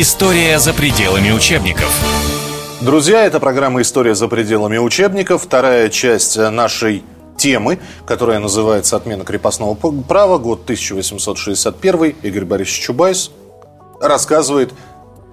История за пределами учебников. Друзья, это программа «История за пределами учебников». Вторая часть нашей темы, которая называется «Отмена крепостного права», год 1861. Игорь Борисович Чубайс рассказывает,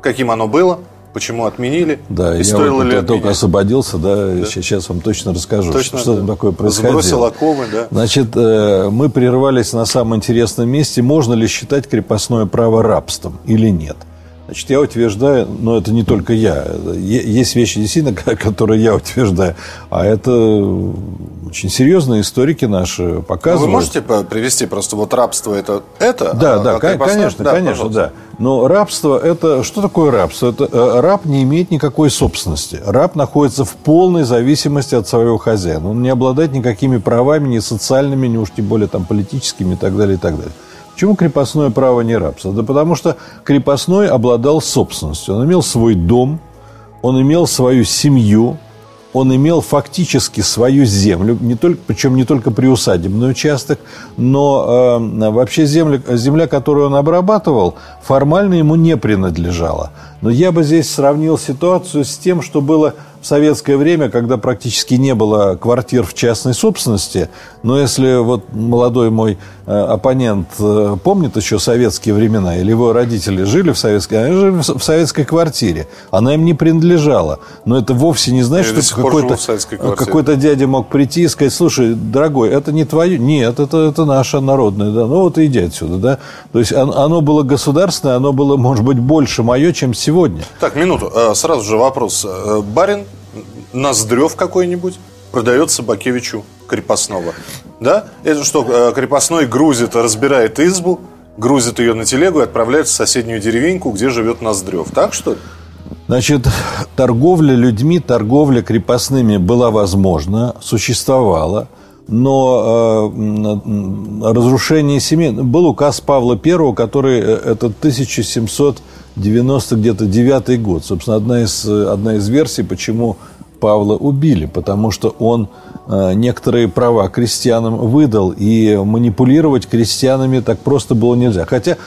каким оно было, почему отменили. Да, и я вот ли только освободился, да, да, сейчас вам точно расскажу, точно, что, да. там такое происходило. Сбросил оковы, да. Значит, э, мы прервались на самом интересном месте, можно ли считать крепостное право рабством или нет. Значит, я утверждаю, но это не только я. Есть вещи, действительно, которые я утверждаю, а это очень серьезные историки наши показывают. Ну, вы можете привести просто вот рабство это это? Да, а, да, а конечно, да, конечно, пожалуйста. да. Но рабство это что такое рабство? Это э, раб не имеет никакой собственности. Раб находится в полной зависимости от своего хозяина. Он не обладает никакими правами, ни социальными, ни уж тем более там политическими и так далее и так далее. Почему крепостное право не рабство? Да потому что крепостной обладал собственностью. Он имел свой дом, он имел свою семью, он имел фактически свою землю, не только, причем не только приусадебный участок, но э, вообще земля, земля, которую он обрабатывал, формально ему не принадлежала. Но я бы здесь сравнил ситуацию с тем, что было в советское время, когда практически не было квартир в частной собственности, но если вот молодой мой оппонент э, помнит еще советские времена, или его родители жили в советской, они жили в советской квартире, она им не принадлежала, но это вовсе не значит, что какой-то, какой-то дядя мог прийти и сказать, слушай, дорогой, это не твое, нет, это, это наше народное, да, ну вот иди отсюда, да, то есть оно было государственное, оно было, может быть, больше мое, чем сегодня. Так, минуту, э, сразу же вопрос. Барин Ноздрев какой-нибудь продает Собакевичу крепостного. Да? Это что, э, крепостной грузит, разбирает избу, грузит ее на телегу и отправляется в соседнюю деревеньку, где живет Ноздрев. Так что ли? Значит, торговля людьми, торговля крепостными была возможна, существовала, но э, разрушение семей... Был указ Павла I, который э, это 1790 где-то девятый год. Собственно, одна из, одна из версий, почему Павла убили, потому что он э, некоторые права крестьянам выдал, и манипулировать крестьянами так просто было нельзя. Хотя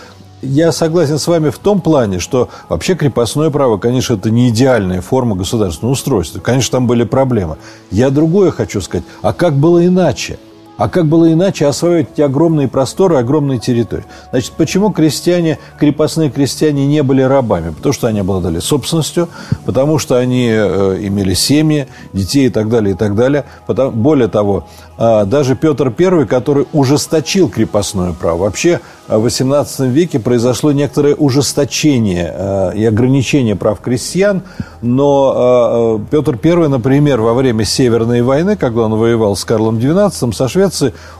я согласен с вами в том плане, что вообще крепостное право, конечно, это не идеальная форма государственного устройства. Конечно, там были проблемы. Я другое хочу сказать. А как было иначе? А как было иначе осваивать эти огромные просторы, огромные территории? Значит, почему крестьяне, крепостные крестьяне не были рабами? Потому что они обладали собственностью, потому что они э, имели семьи, детей и так далее, и так далее. Потому, более того, э, даже Петр I, который ужесточил крепостное право, вообще в XVIII веке произошло некоторое ужесточение э, и ограничение прав крестьян, но э, Петр I, например, во время Северной войны, когда он воевал с Карлом XII со Швецией,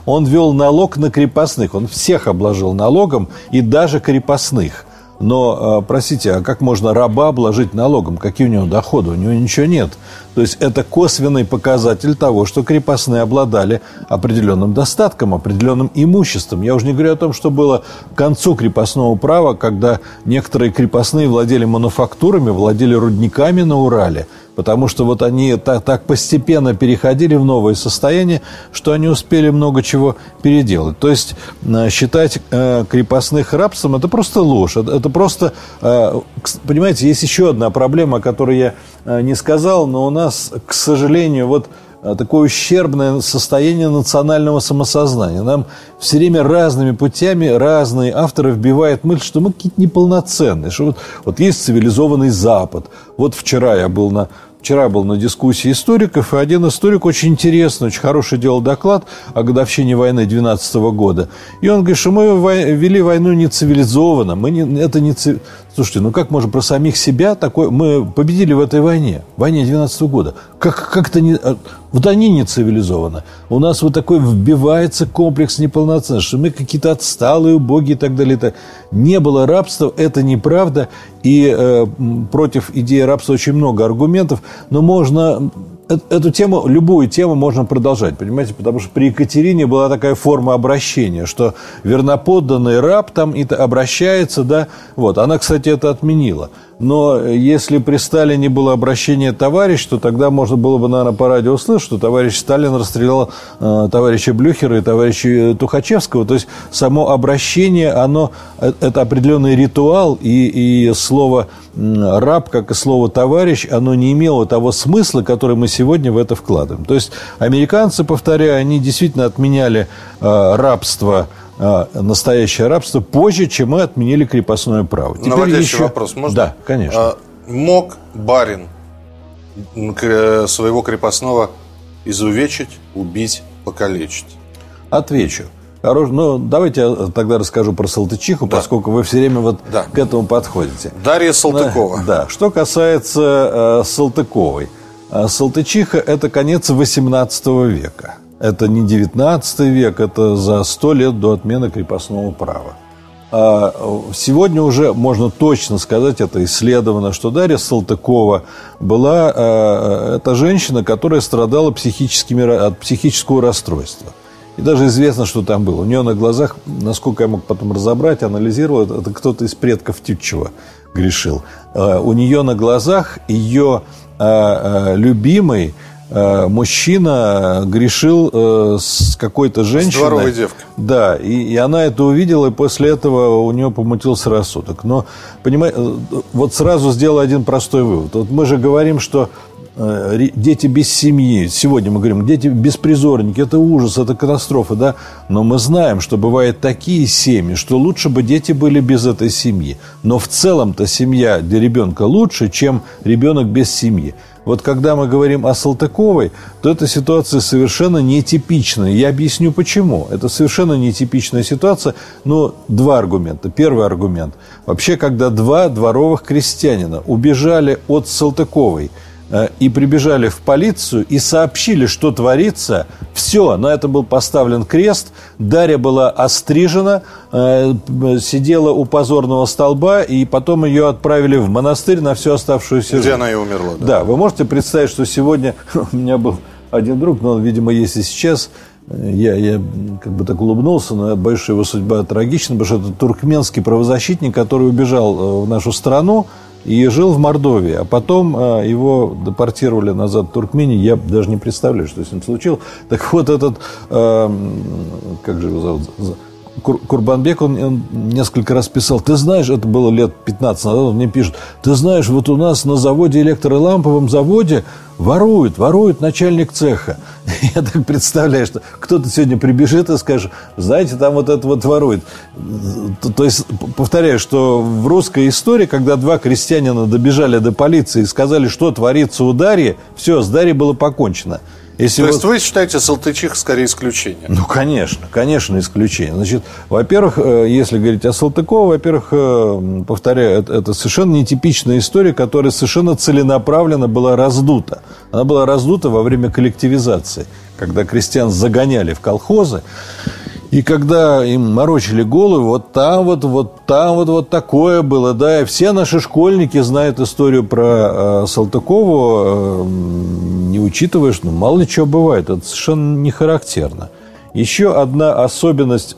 он ввел налог на крепостных, он всех обложил налогом и даже крепостных. Но, э, простите, а как можно раба обложить налогом? Какие у него доходы? У него ничего нет. То есть это косвенный показатель того, что крепостные обладали определенным достатком, определенным имуществом. Я уже не говорю о том, что было к концу крепостного права, когда некоторые крепостные владели мануфактурами, владели рудниками на Урале – потому что вот они так, так постепенно переходили в новое состояние, что они успели много чего переделать. То есть э, считать э, крепостных рабством – это просто ложь. Это, просто, э, понимаете, есть еще одна проблема, о которой я не сказал, но у нас, к сожалению, вот такое ущербное состояние национального самосознания. Нам все время разными путями разные авторы вбивают мысль, что мы какие-то неполноценные, что вот, вот есть цивилизованный Запад. Вот вчера я был на Вчера был на дискуссии историков, и один историк очень интересный, очень хороший делал доклад о годовщине войны 12 года. И он говорит, что мы вели войну не цивилизованно, мы не, это не. Слушайте, ну как можно про самих себя такое... Мы победили в этой войне, в войне 12 года. Как, как это не... А, вот они не цивилизованы. У нас вот такой вбивается комплекс неполноценности, что мы какие-то отсталые, убогие и так далее. Так. Не было рабства, это неправда. И э, против идеи рабства очень много аргументов. Но можно эту тему, любую тему можно продолжать, понимаете, потому что при Екатерине была такая форма обращения, что верноподданный раб там обращается, да, вот, она, кстати, это отменила. Но если при Сталине было обращение товарищ, то тогда можно было бы, наверное, по радио услышать, что товарищ Сталин расстрелял э, товарища Блюхера и товарища Тухачевского. То есть само обращение, оно, э, это определенный ритуал, и, и слово раб, как и слово товарищ, оно не имело того смысла, который мы сегодня в это вкладываем. То есть американцы, повторяю, они действительно отменяли э, рабство настоящее рабство позже, чем мы отменили крепостное право. Теперь Наводящий еще... вопрос, можно? Да, конечно. А, мог барин своего крепостного изувечить, убить, покалечить? Отвечу. Хорош, ну, давайте я тогда расскажу про Салтычиху, да. поскольку вы все время вот да. к этому подходите. Дарья Салтыкова. Да. да. Что касается э, Салтыковой. Э, Салтычиха – это конец XVIII века. Это не 19 век, это за 100 лет до отмены крепостного права. А сегодня уже можно точно сказать, это исследовано, что Дарья Салтыкова была э, это женщина, которая страдала психическими, от психического расстройства. И даже известно, что там было. У нее на глазах, насколько я мог потом разобрать, анализировал, это кто-то из предков Тютчева грешил. Э, у нее на глазах ее э, любимый Э, мужчина грешил э, с какой-то женщиной. С дворовой девкой. Да, и, и она это увидела, и после этого у нее помутился рассудок. Но, понимаете, э, вот сразу сделал один простой вывод. Вот мы же говорим, что дети без семьи, сегодня мы говорим, дети беспризорники, это ужас, это катастрофа, да, но мы знаем, что бывают такие семьи, что лучше бы дети были без этой семьи, но в целом-то семья для ребенка лучше, чем ребенок без семьи. Вот когда мы говорим о Салтыковой, то эта ситуация совершенно нетипичная. Я объясню почему. Это совершенно нетипичная ситуация. Но два аргумента. Первый аргумент. Вообще, когда два дворовых крестьянина убежали от Салтыковой – и прибежали в полицию и сообщили, что творится. Все, на это был поставлен крест. Дарья была острижена, э, сидела у позорного столба, и потом ее отправили в монастырь на всю оставшуюся жизнь. Где она и умерла. Да. да, вы можете представить, что сегодня у меня был один друг, но он, видимо, есть и сейчас. Я, я как бы так улыбнулся, но я боюсь, что его судьба трагична, потому что это туркменский правозащитник, который убежал э, в нашу страну, и жил в Мордовии. А потом а, его депортировали назад в Туркмению. Я даже не представляю, что с ним случилось. Так вот этот, а, как же его зовут? Курбанбек, он, он несколько раз писал, ты знаешь, это было лет 15 назад, он мне пишет, ты знаешь, вот у нас на заводе, электроламповом заводе воруют, воруют начальник цеха. Я так представляю, что кто-то сегодня прибежит и скажет, знаете, там вот это вот ворует. То, то есть, повторяю, что в русской истории, когда два крестьянина добежали до полиции и сказали, что творится у Дарьи, все, с Дарьей было покончено. Если То вот... есть вы считаете Салтычих скорее исключение? Ну, конечно, конечно, исключение. Значит, во-первых, э, если говорить о Салтыкове, во-первых, э, повторяю, это, это совершенно нетипичная история, которая совершенно целенаправленно была раздута. Она была раздута во время коллективизации, когда крестьян загоняли в колхозы. И когда им морочили голову, вот там вот, вот там вот, вот такое было, да, и все наши школьники знают историю про э, Салтыкову, э, не учитывая, что ну, мало ли чего бывает, это совершенно не характерно. Еще одна особенность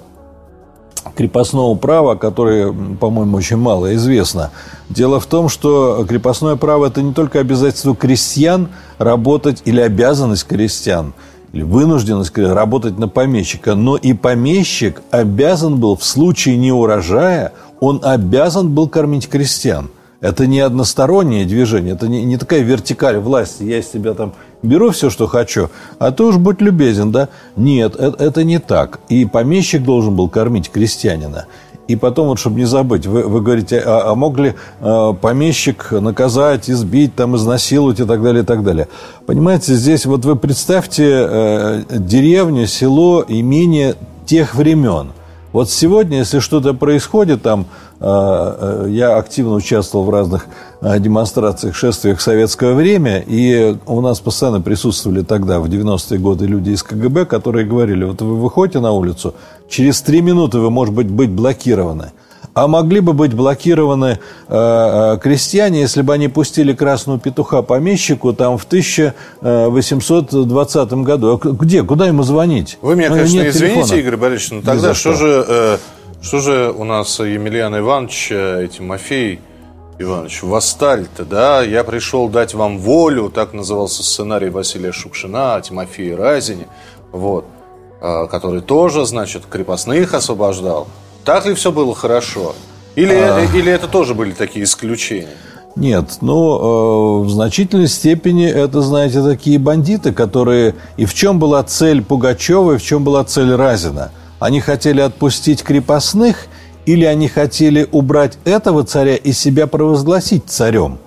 крепостного права, которая, по-моему, очень мало известна. Дело в том, что крепостное право – это не только обязательство крестьян работать или обязанность крестьян – или вынужденность работать на помещика, но и помещик обязан был в случае неурожая, он обязан был кормить крестьян. Это не одностороннее движение, это не, не такая вертикаль власти. Я из тебя там беру все, что хочу, а ты уж будь любезен, да? Нет, это, это не так. И помещик должен был кормить крестьянина. И потом, вот, чтобы не забыть, вы, вы говорите, а, а мог ли а, помещик наказать, избить, там, изнасиловать и так далее, и так далее. Понимаете, здесь вот вы представьте э, деревню, село, имение тех времен – вот сегодня, если что-то происходит там, э, э, я активно участвовал в разных э, демонстрациях, шествиях советское время, и у нас постоянно присутствовали тогда, в 90-е годы, люди из КГБ, которые говорили, вот вы выходите на улицу, через три минуты вы, может быть, быть блокированы – а могли бы быть блокированы э, э, крестьяне, если бы они пустили красного петуха помещику там в 1820 году. А где? Куда ему звонить? Вы меня, ну, конечно, Нет извините, телефона. Игорь Борисович, но тогда что, что же, э, что же у нас Емельян Иванович, э, Тимофей Иванович, восстали-то, да? Я пришел дать вам волю, так назывался сценарий Василия Шукшина о Тимофее Разине, вот, который тоже, значит, крепостных освобождал. Так ли все было хорошо? Или, а... или это тоже были такие исключения? Нет, ну, э, в значительной степени это, знаете, такие бандиты, которые... И в чем была цель Пугачева, и в чем была цель Разина? Они хотели отпустить крепостных, или они хотели убрать этого царя и себя провозгласить царем?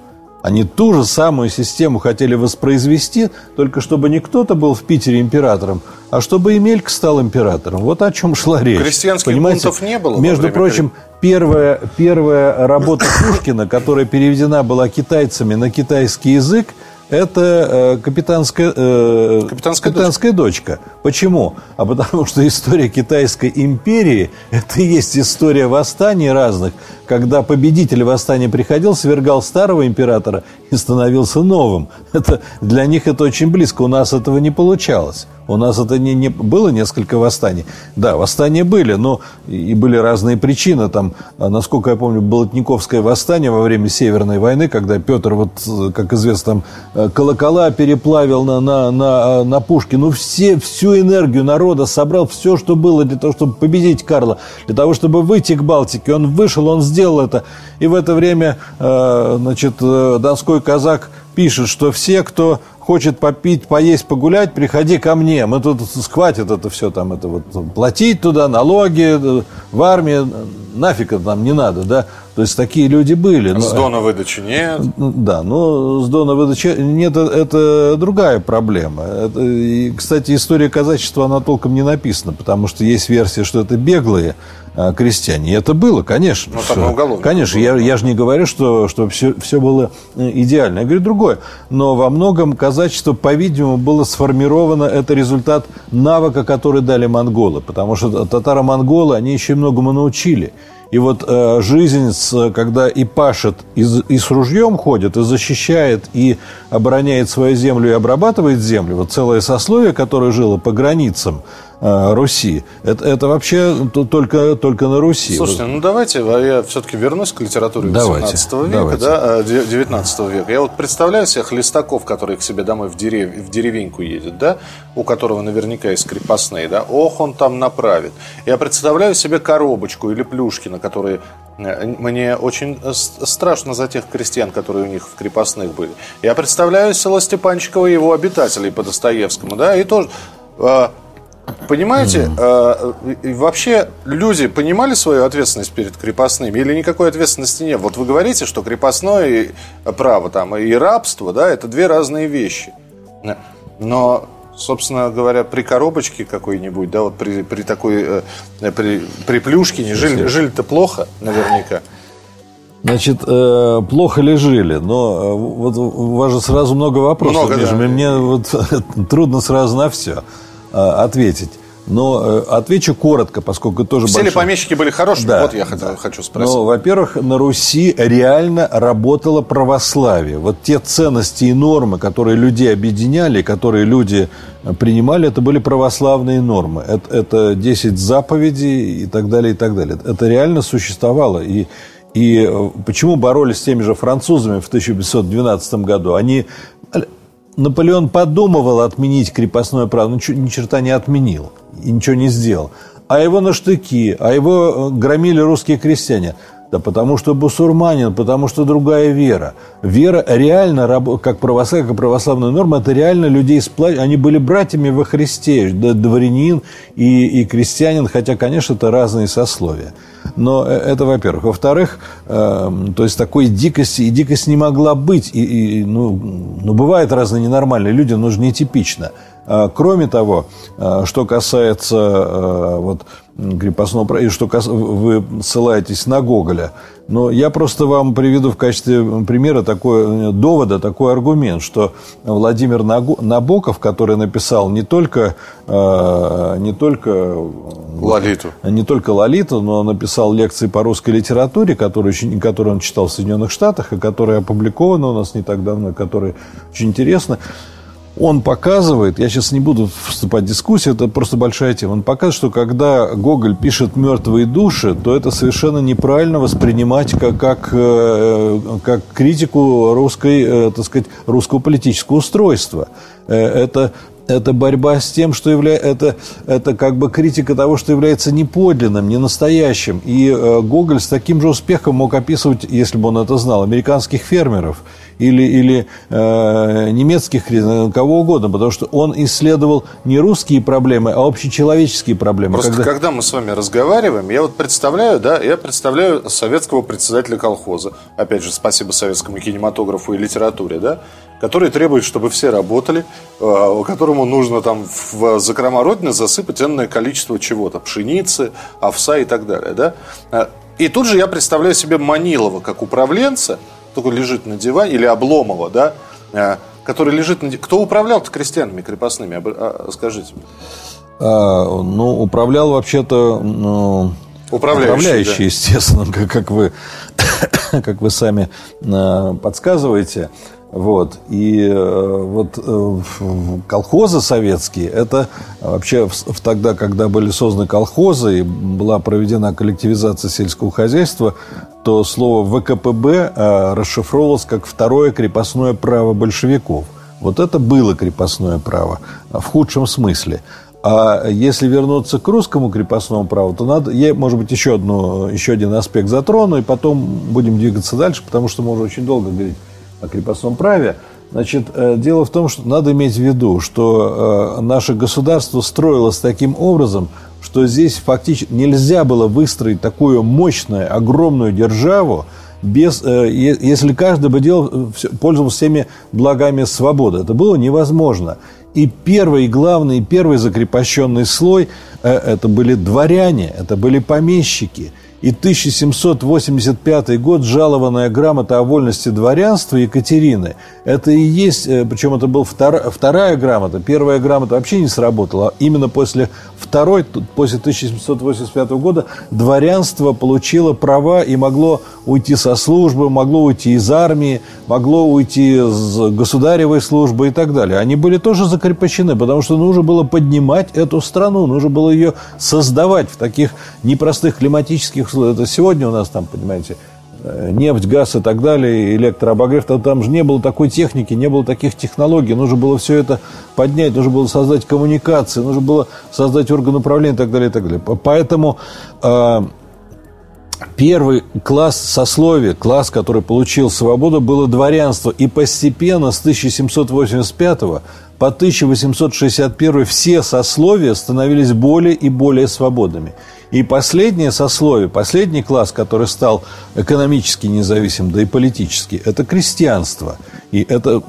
Они ту же самую систему хотели воспроизвести, только чтобы не кто-то был в Питере императором, а чтобы Емелька стал императором. Вот о чем шла речь. Крестьянских Понимаете? бунтов не было. Между прочим, первая, первая работа Пушкина, которая переведена была китайцами на китайский язык, это э, капитанская, э, капитанская, капитанская дочка. дочка. Почему? А потому что история Китайской империи – это и есть история восстаний разных, когда победитель восстания приходил, свергал старого императора и становился новым. Это, для них это очень близко. У нас этого не получалось. У нас это не, не было несколько восстаний. Да, восстания были, но и были разные причины. Там, а, насколько я помню, Болотниковское восстание во время Северной войны, когда Петр, вот, как известно, там, э, колокола переплавил на, на, на, а, на пушки. Ну, все, всю энергию народа собрал, все, что было для того, чтобы победить Карла, для того, чтобы выйти к Балтике. Он вышел, он сделал это. И в это время, э, значит, э, Донской казак пишет, что все, кто хочет попить, поесть, погулять, приходи ко мне. Мы тут схватит это все там, это вот платить туда, налоги в армии, нафиг это нам не надо, да. То есть такие люди были. С дона выдачи нет. Да, но с дона выдачи нет, это другая проблема. Это, и, кстати, история казачества, она толком не написана, потому что есть версия, что это беглые крестьяне. И это было, конечно. Ну, там уголовно. Конечно, я, я же не говорю, что, что все, все было э, идеально. Я говорю другое. Но во многом казачество, по-видимому, было сформировано, это результат навыка, который дали монголы. Потому что татаро-монголы, они еще многому научили. И вот э, жизнь, с, когда и пашет, и, и с ружьем ходит, и защищает, и обороняет свою землю, и обрабатывает землю, вот целое сословие, которое жило по границам, Руси. Это, это вообще только, только на Руси. Слушайте, ну давайте, я все-таки вернусь к литературе 18 века, давайте. да, 19 э, века. Я вот представляю себе Хлестаков, который к себе домой в, дерев, в деревеньку едет, да, у которого наверняка есть крепостные, да, ох, он там направит. Я представляю себе коробочку или Плюшкина, которые э, мне очень страшно за тех крестьян, которые у них в крепостных были. Я представляю село Степанчикова и его обитателей по Достоевскому, да, и тоже Понимаете, mm. э, вообще люди понимали свою ответственность перед крепостными или никакой ответственности нет? Вот вы говорите, что крепостное право там, и рабство, да, это две разные вещи. Но, собственно говоря, при коробочке какой-нибудь, да, вот при, при такой, э, при, при плюшкине жили, жили-то плохо наверняка. Значит, э, плохо ли жили? Но э, вот у вас же сразу много вопросов. Много, да. Мне вот трудно сразу на все. Э, ответить. Но э, отвечу коротко, поскольку тоже Все большой... ли помещики были хорошими? Да, вот я хотел, хочу спросить. Ну, во-первых, на Руси реально работало православие. Вот те ценности и нормы, которые людей объединяли, которые люди принимали, это были православные нормы. Это, это 10 заповедей и так далее, и так далее. Это реально существовало. И и э, почему боролись с теми же французами в 1512 году? Они Наполеон подумывал отменить крепостное право, но ни черта не отменил и ничего не сделал. А его на штыки, а его э, громили русские крестьяне. Да потому что бусурманин, потому что другая вера. Вера реально, как православие, как православная норма, это реально людей сплачивает. Они были братьями во Христе, дворянин и, и крестьянин, хотя, конечно, это разные сословия. Но э, это, во-первых. Во-вторых, э, то есть такой дикости, и дикость не могла быть. И, и, ну, ну, бывают разные ненормальные люди, но же нетипично. А, кроме того, а, что касается а, вот, крепостного права, и что вы ссылаетесь на Гоголя, но я просто вам приведу в качестве примера такой довода, такой аргумент, что Владимир Набоков, который написал не только, не только Лолиту. Не только Лолиту, но написал лекции по русской литературе, которые, которые он читал в Соединенных Штатах, и которые опубликованы у нас не так давно, которые очень интересны. Он показывает, я сейчас не буду вступать в дискуссию, это просто большая тема, он показывает, что когда Гоголь пишет «мертвые души», то это совершенно неправильно воспринимать как, как, э, как критику русской, э, так сказать, русского политического устройства. Э, это это борьба с тем, что является, это, это как бы критика того, что является неподлинным, не настоящим. И э, Гоголь с таким же успехом мог описывать, если бы он это знал, американских фермеров или, или э, немецких кого угодно, потому что он исследовал не русские проблемы, а общечеловеческие проблемы. Просто когда... когда мы с вами разговариваем, я вот представляю, да, я представляю советского председателя колхоза, опять же, спасибо советскому кинематографу и литературе, да, который требует, чтобы все работали, э, которому нужно там в закрома Родины засыпать энное количество чего-то, пшеницы, овса и так далее. Да? Э, и тут же я представляю себе Манилова как управленца, только лежит на диване, или Обломова, да, э, который лежит на диване. Кто управлял-то крестьянами крепостными, а, скажите А, ну, управлял вообще-то ну, управляющий, управляющий да. естественно, как, как, вы, как вы сами подсказываете. Вот. И э, вот э, колхозы советские, это вообще в, тогда, когда были созданы колхозы и была проведена коллективизация сельского хозяйства, то слово ВКПБ э, расшифровывалось как второе крепостное право большевиков. Вот это было крепостное право в худшем смысле. А если вернуться к русскому крепостному праву, то надо, я, может быть, еще, одну, еще один аспект затрону, и потом будем двигаться дальше, потому что уже очень долго говорить о крепостном праве. Значит, э, дело в том, что надо иметь в виду, что э, наше государство строилось таким образом, что здесь фактически нельзя было выстроить такую мощную, огромную державу, без, э, если каждый бы делал, пользовался всеми благами свободы. Это было невозможно. И первый, главный, первый закрепощенный слой – это были дворяне, это были помещики – и 1785 год, жалованная грамота о вольности дворянства Екатерины, это и есть, э, причем это была втор, вторая грамота, первая грамота вообще не сработала. Именно после второй, после 1785 года, дворянство получило права и могло уйти со службы, могло уйти из армии, могло уйти из государевой службы и так далее. Они были тоже закрепощены, потому что нужно было поднимать эту страну, нужно было ее создавать в таких непростых климатических сегодня у нас там, понимаете, э, нефть, газ и так далее, электрообогрев, то там же не было такой техники, не было таких технологий, нужно было все это поднять, нужно было создать коммуникации, нужно было создать орган управления и так далее, и так далее. Поэтому э, первый класс сословия, класс, который получил свободу, было дворянство. И постепенно с 1785 по 1861 все сословия становились более и более свободными. И последнее сословие, последний класс, который стал экономически независим, да и политически, это крестьянство. И это,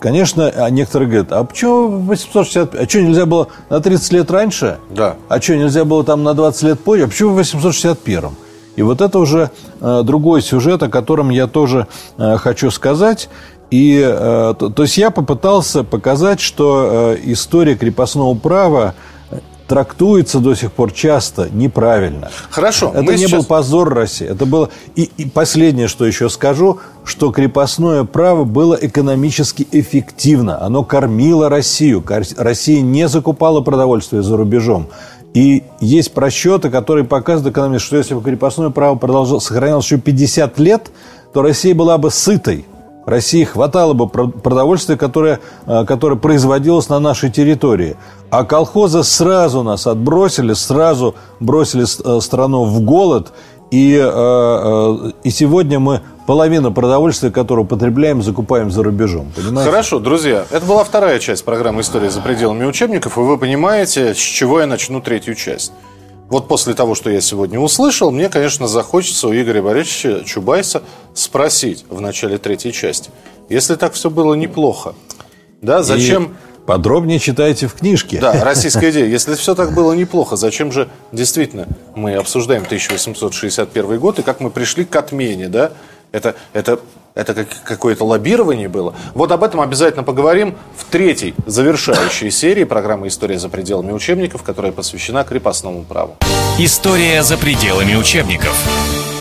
конечно, а некоторые говорят, а почему 865? А что, нельзя было на 30 лет раньше? Да. А что, нельзя было там на 20 лет позже? А почему в 861? И вот это уже э, другой сюжет, о котором я тоже э, хочу сказать. И, э, то, то есть я попытался показать, что история крепостного права трактуется до сих пор часто неправильно. Хорошо. Это не сейчас... был позор России. Это было... И, и последнее, что еще скажу, что крепостное право было экономически эффективно. Оно кормило Россию. Россия не закупала продовольствие за рубежом. И есть просчеты, которые показывают экономист, что если бы крепостное право продолжалось, сохранялось еще 50 лет, то Россия была бы сытой. России хватало бы продовольствия, которое, э, которое производилось на нашей территории. А колхозы сразу нас отбросили, сразу бросили э, страну в голод. И, э, и сегодня мы половину продовольствия, которое потребляем, закупаем за рубежом. Понимаете? Хорошо, друзья. Это была вторая часть программы «История за пределами учебников». И вы понимаете, с чего я начну третью часть. Вот после того, что я сегодня услышал, мне, конечно, захочется у Игоря Борисовича Чубайса спросить в начале третьей части. Если так все было неплохо, да, зачем... И подробнее читайте в книжке. Да, российская идея. Если все так было неплохо, зачем же действительно мы обсуждаем 1861 год и как мы пришли к отмене, да? Это, это, это как, какое-то лоббирование было. Вот об этом обязательно поговорим в третьей завершающей серии программы «История за пределами учебников», которая посвящена крепостному праву. История за пределами учебников.